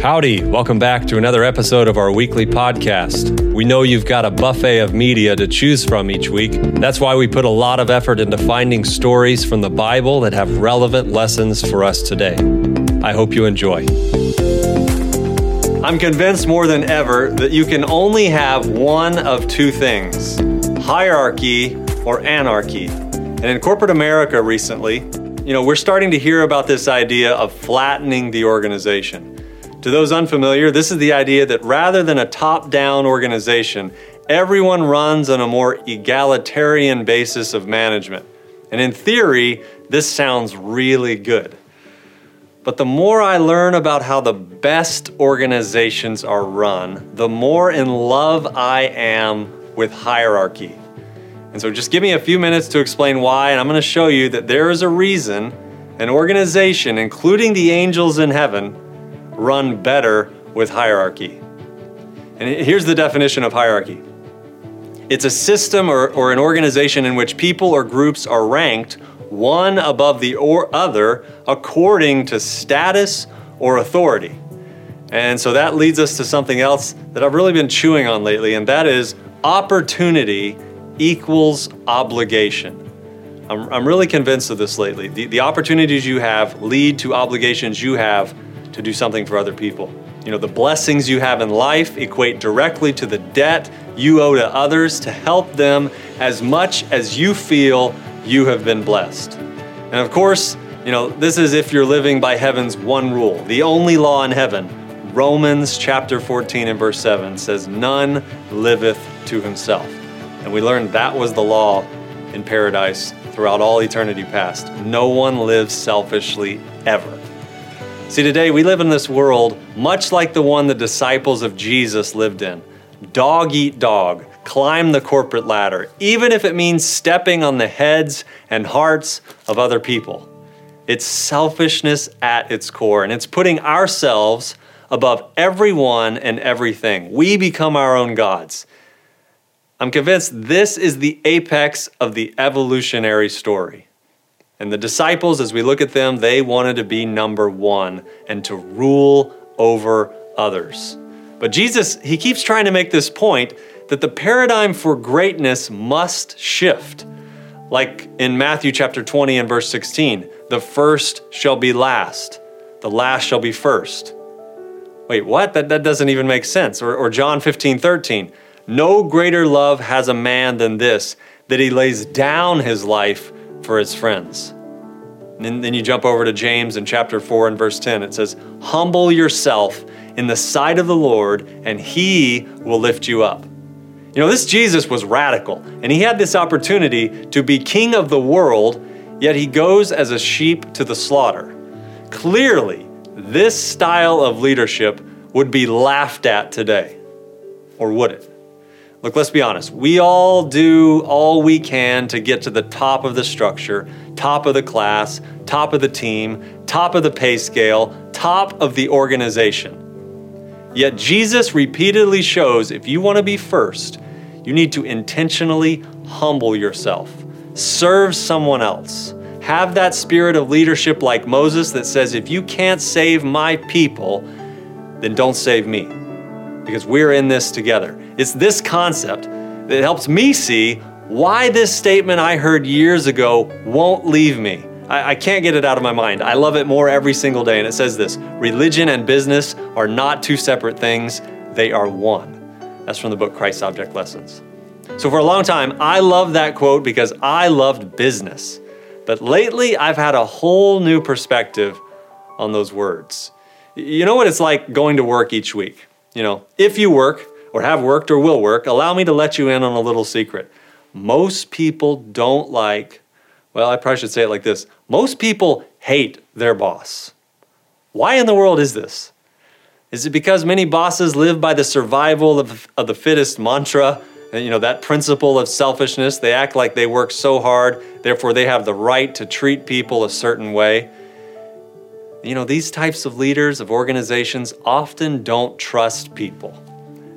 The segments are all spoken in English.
Howdy, welcome back to another episode of our weekly podcast. We know you've got a buffet of media to choose from each week. That's why we put a lot of effort into finding stories from the Bible that have relevant lessons for us today. I hope you enjoy. I'm convinced more than ever that you can only have one of two things hierarchy or anarchy. And in corporate America recently, you know, we're starting to hear about this idea of flattening the organization. To those unfamiliar, this is the idea that rather than a top down organization, everyone runs on a more egalitarian basis of management. And in theory, this sounds really good. But the more I learn about how the best organizations are run, the more in love I am with hierarchy. And so just give me a few minutes to explain why, and I'm going to show you that there is a reason an organization, including the angels in heaven, run better with hierarchy. And here's the definition of hierarchy it's a system or, or an organization in which people or groups are ranked one above the or other according to status or authority. And so that leads us to something else that I've really been chewing on lately, and that is opportunity equals obligation. I'm, I'm really convinced of this lately. The, the opportunities you have lead to obligations you have to do something for other people. You know, the blessings you have in life equate directly to the debt you owe to others to help them as much as you feel you have been blessed. And of course, you know, this is if you're living by heaven's one rule, the only law in heaven. Romans chapter 14 and verse 7 says, None liveth to himself. And we learned that was the law in paradise throughout all eternity past. No one lives selfishly ever. See, today we live in this world much like the one the disciples of Jesus lived in. Dog eat dog, climb the corporate ladder, even if it means stepping on the heads and hearts of other people. It's selfishness at its core, and it's putting ourselves above everyone and everything. We become our own gods. I'm convinced this is the apex of the evolutionary story. And the disciples, as we look at them, they wanted to be number one and to rule over others. But Jesus, he keeps trying to make this point that the paradigm for greatness must shift. Like in Matthew chapter 20 and verse 16, the first shall be last, the last shall be first. Wait, what? That, that doesn't even make sense. Or, or John 15, 13, no greater love has a man than this, that he lays down his life for his friends. And then you jump over to James in chapter 4 and verse 10. It says, Humble yourself in the sight of the Lord, and he will lift you up. You know, this Jesus was radical, and he had this opportunity to be king of the world, yet he goes as a sheep to the slaughter. Clearly, this style of leadership would be laughed at today. Or would it? Look, let's be honest. We all do all we can to get to the top of the structure, top of the class, top of the team, top of the pay scale, top of the organization. Yet Jesus repeatedly shows if you want to be first, you need to intentionally humble yourself, serve someone else. Have that spirit of leadership like Moses that says, if you can't save my people, then don't save me because we're in this together. It's this concept that helps me see why this statement I heard years ago won't leave me. I, I, can't get it out of my mind. I love it more every single day. And it says this religion and business are not two separate things, they are one. That's from the book Christ Object Lessons. So, for a long time, I loved that quote because I loved business. But lately, I've had a whole new perspective on those words. You know what it's like going to work each week? You know, if you work or have worked or will work, allow me to let you in on a little secret. Most people don't like, well, I probably should say it like this most people hate their boss. Why in the world is this? Is it because many bosses live by the survival of, of the fittest mantra? And, you know, that principle of selfishness. They act like they work so hard, therefore, they have the right to treat people a certain way. You know, these types of leaders of organizations often don't trust people.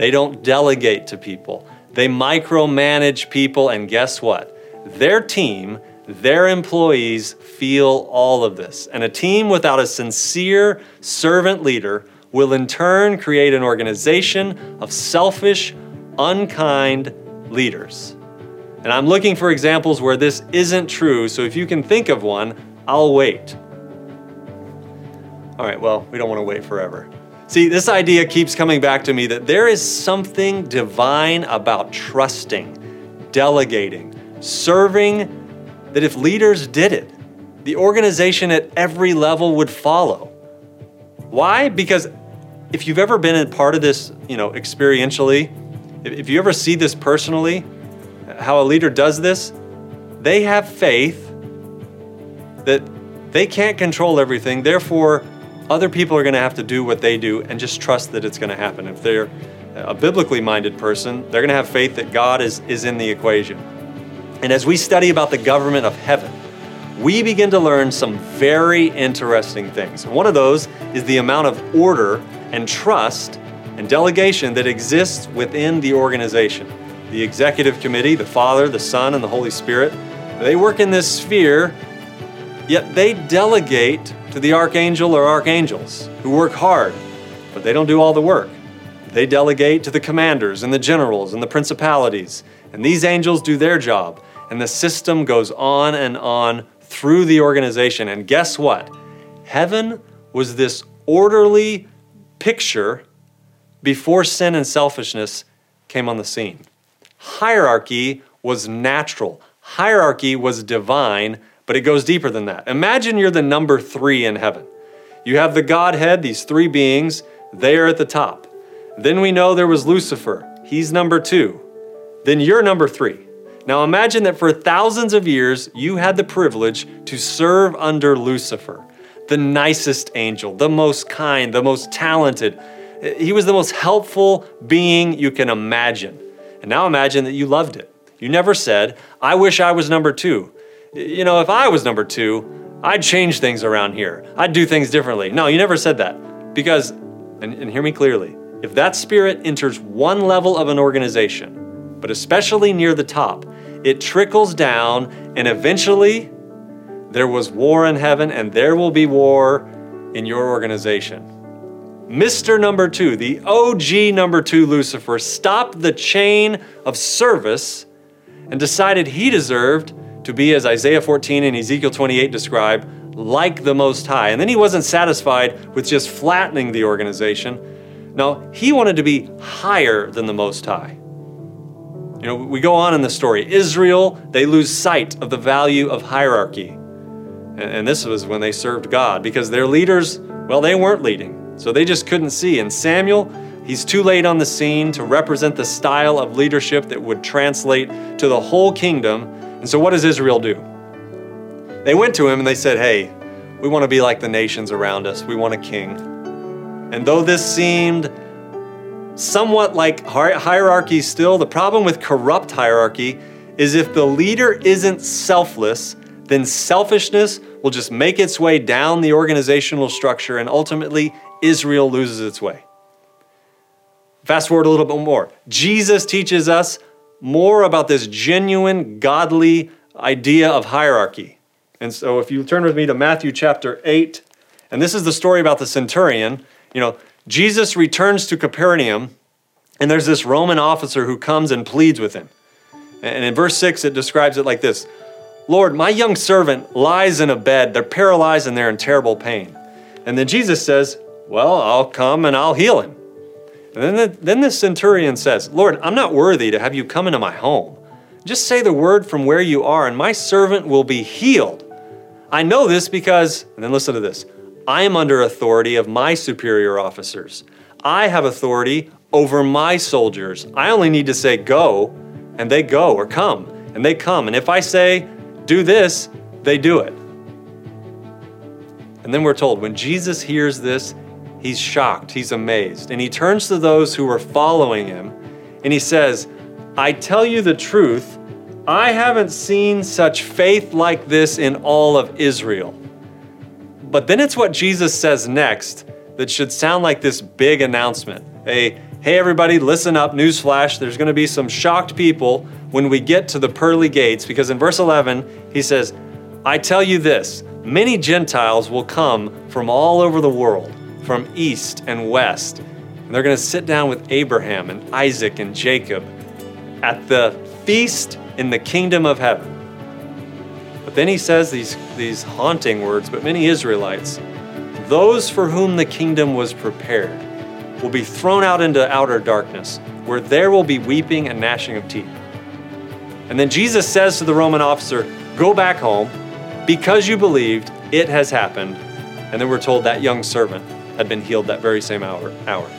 They don't delegate to people. They micromanage people, and guess what? Their team, their employees feel all of this. And a team without a sincere servant leader will in turn create an organization of selfish, unkind leaders. And I'm looking for examples where this isn't true, so if you can think of one, I'll wait. All right, well, we don't want to wait forever. See, this idea keeps coming back to me that there is something divine about trusting, delegating, serving, that if leaders did it, the organization at every level would follow. Why? Because if you've ever been a part of this, you know, experientially, if you ever see this personally, how a leader does this, they have faith that they can't control everything. Therefore, other people are going to have to do what they do and just trust that it's going to happen. If they're a biblically minded person, they're going to have faith that God is, is in the equation. And as we study about the government of heaven, we begin to learn some very interesting things. One of those is the amount of order and trust and delegation that exists within the organization. The executive committee, the Father, the Son, and the Holy Spirit, they work in this sphere, yet they delegate to the archangel or archangels who work hard, but they don't do all the work. They delegate to the commanders and the generals and the principalities, and these angels do their job, and the system goes on and on through the organization. And guess what? Heaven was this orderly picture before sin and selfishness came on the scene. Hierarchy was natural, hierarchy was divine, but it goes deeper than that. Imagine you're the number three in heaven. You have the Godhead, these three beings, they are at the top. Then we know there was Lucifer, he's number two. Then you're number three. Now imagine that for thousands of years you had the privilege to serve under Lucifer, the nicest angel, the most kind, the most talented. He was the most helpful being you can imagine. And now imagine that you loved it. You never said, I wish I was number two. You know, if I was number two, I'd change things around here. I'd do things differently. No, you never said that. Because, and, and hear me clearly, if that spirit enters one level of an organization, but especially near the top, it trickles down, and eventually there was war in heaven, and there will be war in your organization. Mr. Number Two, the OG Number Two Lucifer, stopped the chain of service and decided he deserved to be, as Isaiah 14 and Ezekiel 28 describe, like the Most High. And then he wasn't satisfied with just flattening the organization. No, he wanted to be higher than the Most High. You know, we go on in the story. Israel, they lose sight of the value of hierarchy. And this was when they served God because their leaders, well, they weren't leading. So they just couldn't see. And Samuel, he's too late on the scene to represent the style of leadership that would translate to the whole kingdom. And so what does Israel do? They went to him and they said, Hey, we want to be like the nations around us. We want a king. And though this seemed somewhat like hierarchy still. The problem with corrupt hierarchy is if the leader isn't selfless, then selfishness will just make its way down the organizational structure and ultimately Israel loses its way. Fast forward a little bit more. Jesus teaches us more about this genuine, godly idea of hierarchy. And so if you turn with me to Matthew chapter 8, and this is the story about the centurion, you know, Jesus returns to Capernaum, and there's this Roman officer who comes and pleads with him. And in verse 6, it describes it like this Lord, my young servant lies in a bed. They're paralyzed and they're in terrible pain. And then Jesus says, Well, I'll come and I'll heal him. And then the, then the centurion says, Lord, I'm not worthy to have you come into my home. Just say the word from where you are, and my servant will be healed. I know this because, and then listen to this I am under authority of my superior officers. I have authority over my soldiers. I only need to say go, and they go, or come, and they come. And if I say do this, they do it. And then we're told when Jesus hears this, he's shocked, he's amazed, and he turns to those who were following him and he says, I tell you the truth, I haven't seen such faith like this in all of Israel. But then it's what Jesus says next that should sound like this big announcement. A, hey everybody, listen up, newsflash, there's going to be some shocked people when we get to the pearly gates, because in verse 11, he says, I tell you this many Gentiles will come from all over the world, from east and west. And they're going to sit down with Abraham and Isaac and Jacob at the feast in the kingdom of heaven. But then he says these, these haunting words, but many Israelites, those for whom the kingdom was prepared, will be thrown out into outer darkness, where there will be weeping and gnashing of teeth. And then Jesus says to the Roman officer, Go back home. Because you believed, it has happened. And then we're told that young servant had been healed that very same hour. hour.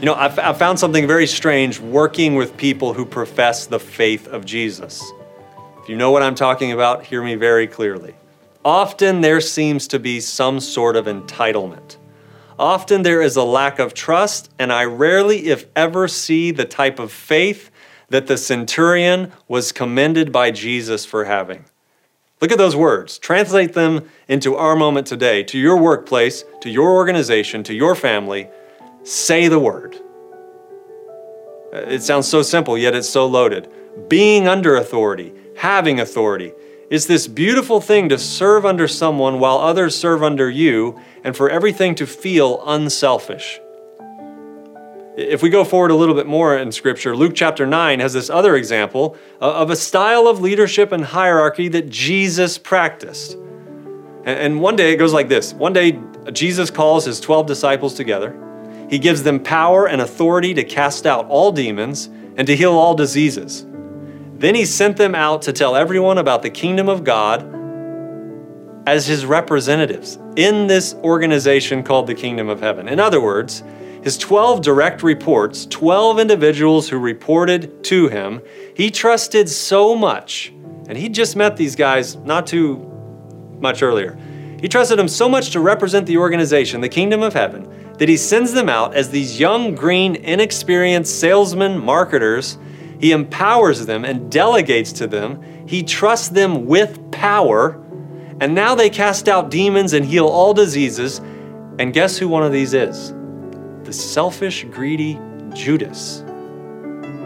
You know, I've found something very strange working with people who profess the faith of Jesus. If you know what I'm talking about, hear me very clearly. Often there seems to be some sort of entitlement. Often there is a lack of trust, and I rarely, if ever, see the type of faith that the centurion was commended by Jesus for having. Look at those words. Translate them into our moment today, to your workplace, to your organization, to your family. Say the word. It sounds so simple, yet it's so loaded. Being under authority, having authority. It's this beautiful thing to serve under someone while others serve under you, and for everything to feel unselfish. If we go forward a little bit more in Scripture, Luke chapter 9 has this other example of a style of leadership and hierarchy that Jesus practiced. And one day it goes like this One day, Jesus calls his 12 disciples together. He gives them power and authority to cast out all demons and to heal all diseases. Then he sent them out to tell everyone about the kingdom of God as his representatives in this organization called the kingdom of heaven. In other words, his 12 direct reports, 12 individuals who reported to him, he trusted so much. And he just met these guys not too much earlier. He trusted them so much to represent the organization, the kingdom of heaven, that he sends them out as these young, green, inexperienced salesmen, marketers. He empowers them and delegates to them. He trusts them with power. And now they cast out demons and heal all diseases. And guess who one of these is? The selfish, greedy Judas.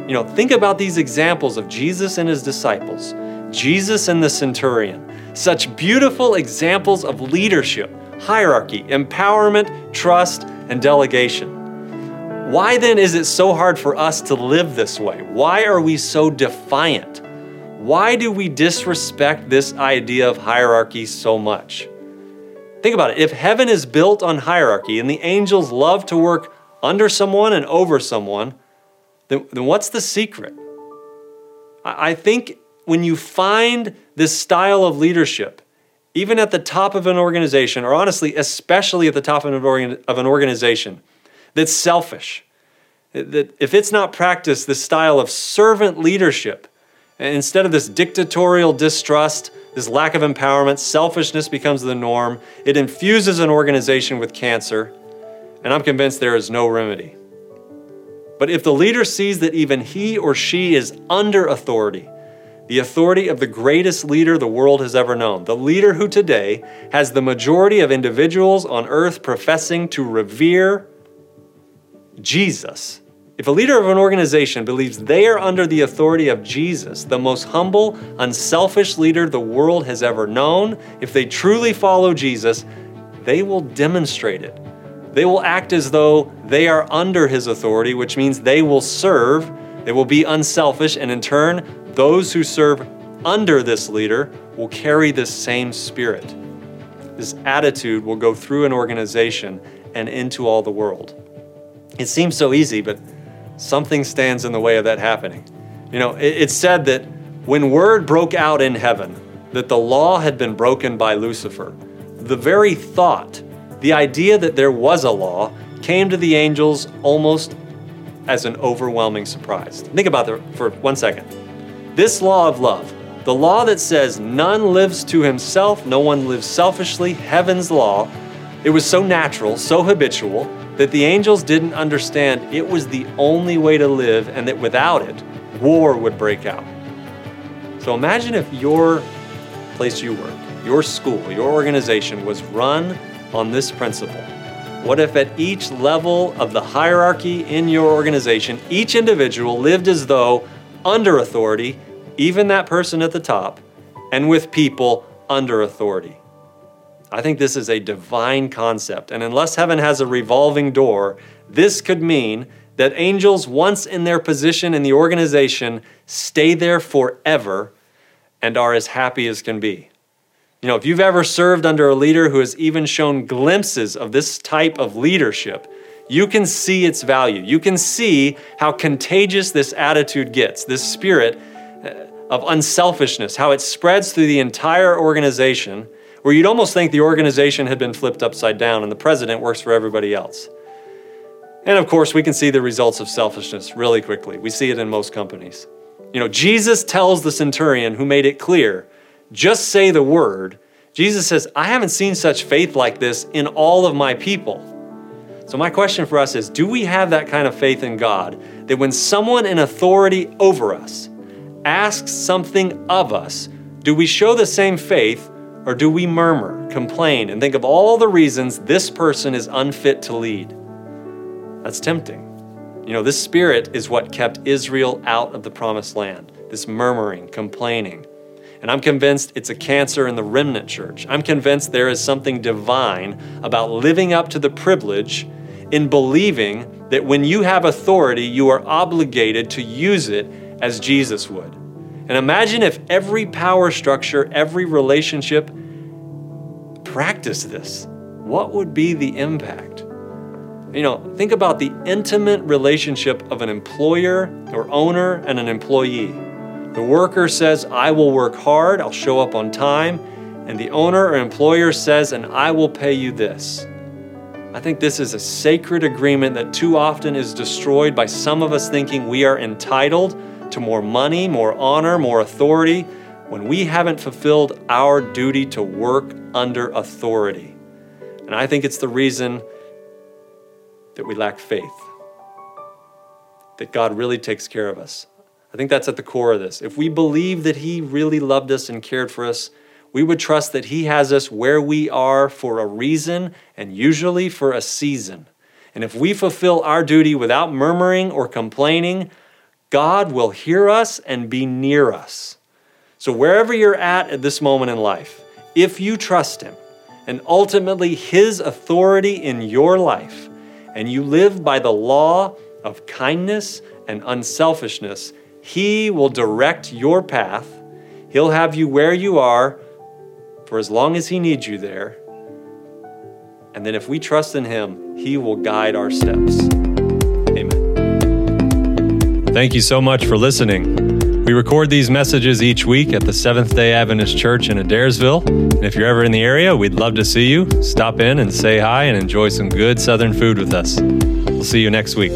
You know, think about these examples of Jesus and his disciples, Jesus and the centurion. Such beautiful examples of leadership, hierarchy, empowerment, trust, and delegation. Why then is it so hard for us to live this way? Why are we so defiant? Why do we disrespect this idea of hierarchy so much? Think about it. If heaven is built on hierarchy and the angels love to work under someone and over someone, then, then what's the secret? I, I think when you find this style of leadership, even at the top of an organization, or honestly, especially at the top of an, of an organization, that's selfish, that if it's not practiced, this style of servant leadership, instead of this dictatorial distrust, this lack of empowerment, selfishness becomes the norm. It infuses an organization with cancer, and I'm convinced there is no remedy. But if the leader sees that even he or she is under authority, the authority of the greatest leader the world has ever known, the leader who today has the majority of individuals on earth professing to revere Jesus if a leader of an organization believes they are under the authority of Jesus, the most humble, unselfish leader the world has ever known, if they truly follow Jesus, they will demonstrate it. They will act as though they are under his authority, which means they will serve, they will be unselfish, and in turn, those who serve under this leader will carry this same spirit. This attitude will go through an organization and into all the world. It seems so easy, but something stands in the way of that happening. You know, it's said that when word broke out in heaven that the law had been broken by Lucifer, the very thought, the idea that there was a law, came to the angels almost as an overwhelming surprise. Think about that for one second. This law of love, the law that says none lives to himself, no one lives selfishly, heaven's law, it was so natural, so habitual, that the angels didn't understand it was the only way to live and that without it, war would break out. So imagine if your place you work, your school, your organization was run on this principle. What if at each level of the hierarchy in your organization, each individual lived as though under authority, even that person at the top, and with people under authority? I think this is a divine concept. And unless heaven has a revolving door, this could mean that angels, once in their position in the organization, stay there forever and are as happy as can be. You know, if you've ever served under a leader who has even shown glimpses of this type of leadership, you can see its value. You can see how contagious this attitude gets, this spirit uh, of unselfishness, how it spreads through the entire organization, where you'd almost think the organization had been flipped upside down and the president works for everybody else. And of course, we can see the results of selfishness really quickly. We see it in most companies. You know, Jesus tells the centurion who made it clear, just say the word. Jesus says, I haven't seen such faith like this in all of my people. So, my question for us is do we have that kind of faith in God that when someone in authority over us asks something of us, do we show the same faith or do we murmur, complain, and think of all the reasons this person is unfit to lead? That's tempting. You know, this spirit is what kept Israel out of the promised land this murmuring, complaining. And I'm convinced it's a cancer in the remnant church. I'm convinced there is something divine about living up to the privilege in believing that when you have authority, you are obligated to use it as Jesus would. And imagine if every power structure, every relationship practiced this. What would be the impact? You know, think about the intimate relationship of an employer or owner and an employee. The worker says, I will work hard, I'll show up on time, and the owner or employer says, and I will pay you this. I think this is a sacred agreement that too often is destroyed by some of us thinking we are entitled to more money, more honor, more authority, when we haven't fulfilled our duty to work under authority. And I think it's the reason that we lack faith, that God really takes care of us. I think that's at the core of this. If we believe that He really loved us and cared for us, we would trust that He has us where we are for a reason and usually for a season. And if we fulfill our duty without murmuring or complaining, God will hear us and be near us. So, wherever you're at at this moment in life, if you trust Him and ultimately His authority in your life, and you live by the law of kindness and unselfishness, He will direct your path. He'll have you where you are for as long as He needs you there. And then if we trust in Him, He will guide our steps. Thank you so much for listening. We record these messages each week at the Seventh day Adventist Church in Adairsville. And if you're ever in the area, we'd love to see you. Stop in and say hi and enjoy some good Southern food with us. We'll see you next week.